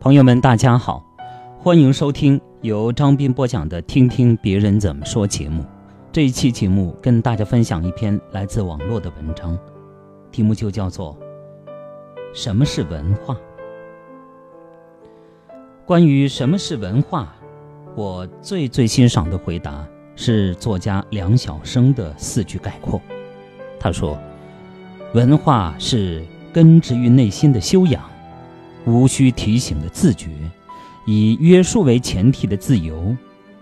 朋友们，大家好，欢迎收听由张斌播讲的《听听别人怎么说》节目。这一期节目跟大家分享一篇来自网络的文章，题目就叫做《什么是文化》。关于什么是文化，我最最欣赏的回答是作家梁晓声的四句概括。他说：“文化是根植于内心的修养。”无需提醒的自觉，以约束为前提的自由，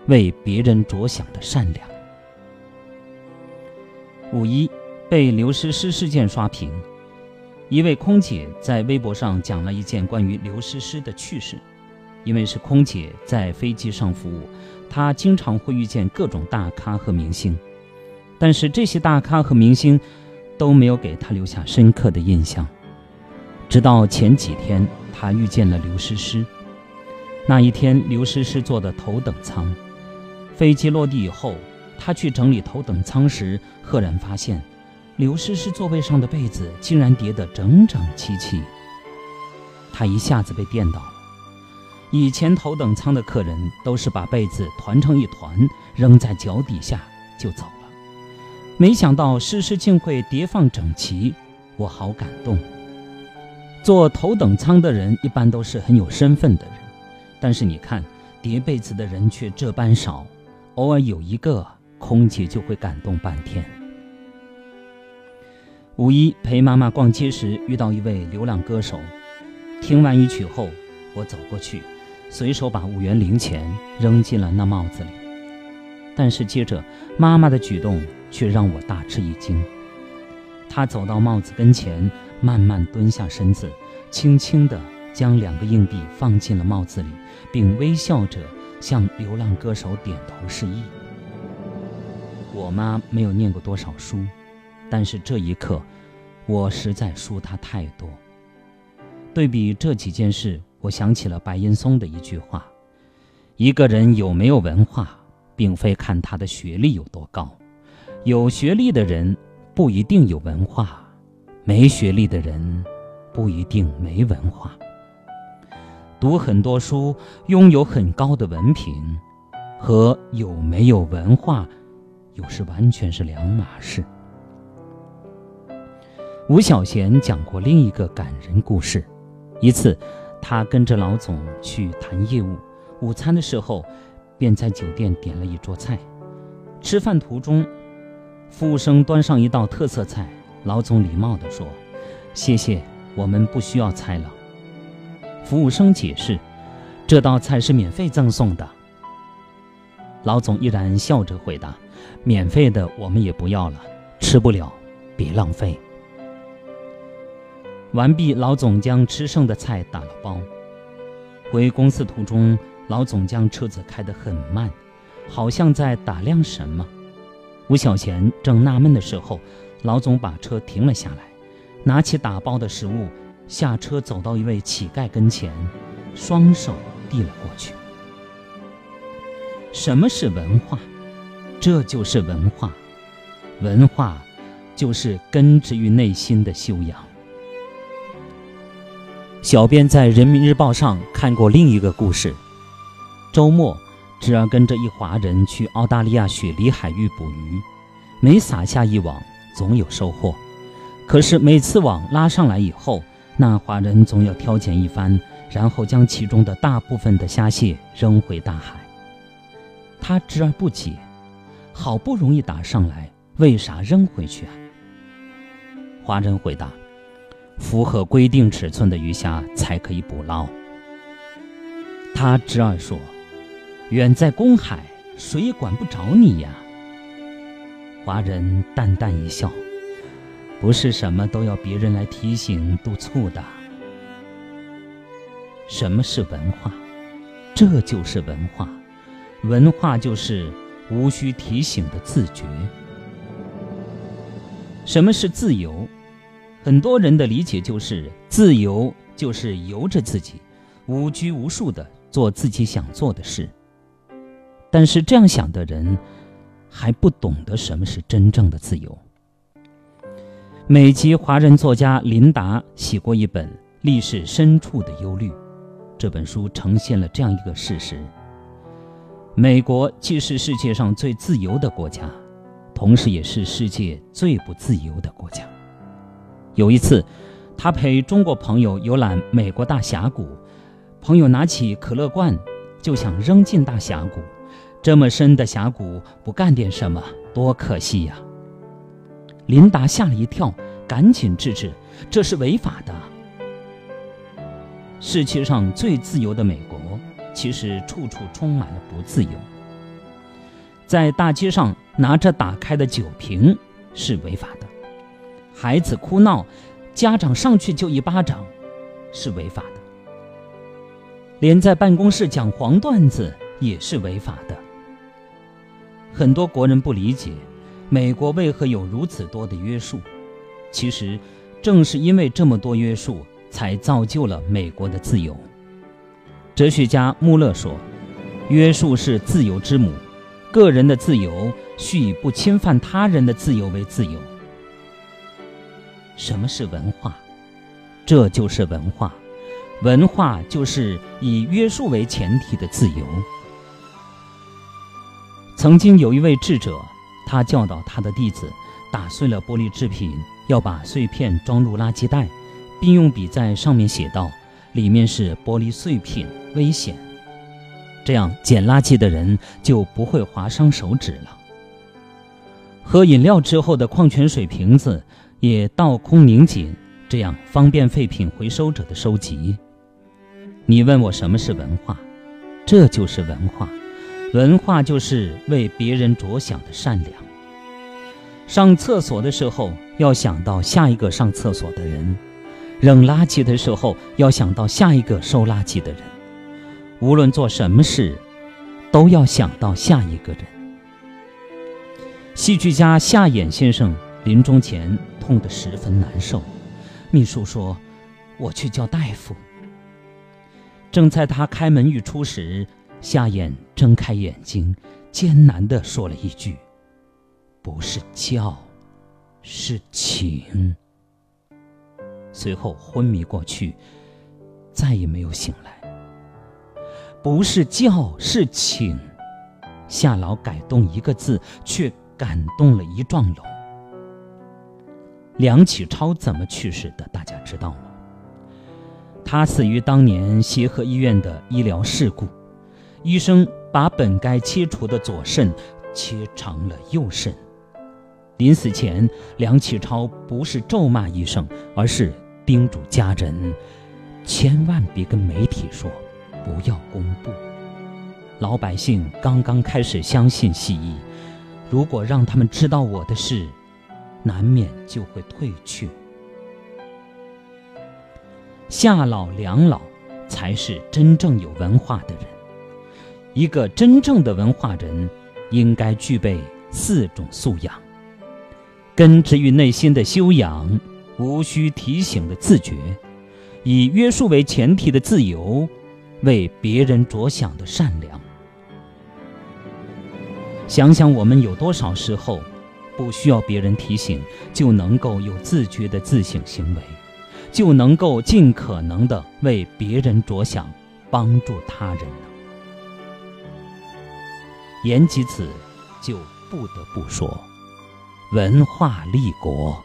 为别人着想的善良。五一被刘诗诗事件刷屏，一位空姐在微博上讲了一件关于刘诗诗的趣事。因为是空姐在飞机上服务，她经常会遇见各种大咖和明星，但是这些大咖和明星都没有给她留下深刻的印象。直到前几天。他遇见了刘诗诗。那一天，刘诗诗坐的头等舱，飞机落地以后，他去整理头等舱时，赫然发现，刘诗诗座位上的被子竟然叠得整整齐齐。他一下子被电到了。以前头等舱的客人都是把被子团成一团，扔在脚底下就走了，没想到诗诗竟会叠放整齐，我好感动。坐头等舱的人一般都是很有身份的人，但是你看叠被子的人却这般少，偶尔有一个，空姐就会感动半天。五一陪妈妈逛街时遇到一位流浪歌手，听完一曲后，我走过去，随手把五元零钱扔进了那帽子里，但是接着妈妈的举动却让我大吃一惊，她走到帽子跟前。慢慢蹲下身子，轻轻地将两个硬币放进了帽子里，并微笑着向流浪歌手点头示意。我妈没有念过多少书，但是这一刻，我实在输她太多。对比这几件事，我想起了白岩松的一句话：“一个人有没有文化，并非看他的学历有多高，有学历的人不一定有文化。”没学历的人不一定没文化，读很多书、拥有很高的文凭，和有没有文化，有时完全是两码事。吴小贤讲过另一个感人故事：一次，他跟着老总去谈业务，午餐的时候，便在酒店点了一桌菜。吃饭途中，服务生端上一道特色菜。老总礼貌地说：“谢谢，我们不需要菜了。”服务生解释：“这道菜是免费赠送的。”老总依然笑着回答：“免费的我们也不要了，吃不了，别浪费。”完毕，老总将吃剩的菜打了包。回公司途中，老总将车子开得很慢，好像在打量什么。吴小贤正纳闷的时候。老总把车停了下来，拿起打包的食物，下车走到一位乞丐跟前，双手递了过去。什么是文化？这就是文化。文化就是根植于内心的修养。小编在人民日报上看过另一个故事：周末，侄儿跟着一华人去澳大利亚雪梨海域捕鱼，每撒下一网。总有收获，可是每次网拉上来以后，那华人总要挑拣一番，然后将其中的大部分的虾蟹扔回大海。他知而不解，好不容易打上来，为啥扔回去啊？华人回答：符合规定尺寸的鱼虾才可以捕捞。他侄儿说：远在公海，谁也管不着你呀？华人淡淡一笑，不是什么都要别人来提醒督促的。什么是文化？这就是文化。文化就是无需提醒的自觉。什么是自由？很多人的理解就是自由就是由着自己，无拘无束的做自己想做的事。但是这样想的人。还不懂得什么是真正的自由。美籍华人作家琳达写过一本《历史深处的忧虑》，这本书呈现了这样一个事实：美国既是世界上最自由的国家，同时也是世界最不自由的国家。有一次，他陪中国朋友游览美国大峡谷，朋友拿起可乐罐就想扔进大峡谷。这么深的峡谷，不干点什么，多可惜呀！琳达吓了一跳，赶紧制止：“这是违法的。”世界上最自由的美国，其实处处充满了不自由。在大街上拿着打开的酒瓶是违法的，孩子哭闹，家长上去就一巴掌是违法的，连在办公室讲黄段子也是违法的。很多国人不理解，美国为何有如此多的约束。其实，正是因为这么多约束。才造就了美国的自由。哲学家穆勒说：“约束是自由之母，个人的自由需以不侵犯他人的自由为自由。”什么是文化？这就是文化。文化就是以约束为前提的自由。曾经有一位智者，他教导他的弟子，打碎了玻璃制品，要把碎片装入垃圾袋。并用笔在上面写道：“里面是玻璃碎片，危险。”这样捡垃圾的人就不会划伤手指了。喝饮料之后的矿泉水瓶子也倒空拧紧，这样方便废品回收者的收集。你问我什么是文化？这就是文化。文化就是为别人着想的善良。上厕所的时候要想到下一个上厕所的人。扔垃圾的时候，要想到下一个收垃圾的人；无论做什么事，都要想到下一个人。戏剧家夏衍先生临终前痛得十分难受，秘书说：“我去叫大夫。”正在他开门欲出时，夏衍睁开眼睛，艰难地说了一句：“不是叫，是请。”随后昏迷过去，再也没有醒来。不是叫，是请。夏老改动一个字，却感动了一幢楼。梁启超怎么去世的？大家知道吗？他死于当年协和医院的医疗事故，医生把本该切除的左肾切成了右肾。临死前，梁启超不是咒骂医生，而是叮嘱家人，千万别跟媒体说，不要公布。老百姓刚刚开始相信西医，如果让他们知道我的事，难免就会退却。夏老、梁老才是真正有文化的人。一个真正的文化人，应该具备四种素养。根植于内心的修养，无需提醒的自觉，以约束为前提的自由，为别人着想的善良。想想我们有多少时候，不需要别人提醒，就能够有自觉的自省行为，就能够尽可能的为别人着想，帮助他人？言及此，就不得不说。文化立国，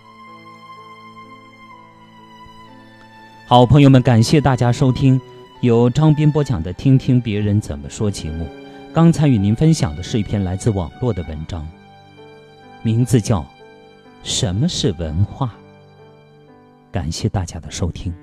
好朋友们，感谢大家收听由张斌播讲的《听听别人怎么说》节目。刚才与您分享的是一篇来自网络的文章，名字叫《什么是文化》。感谢大家的收听。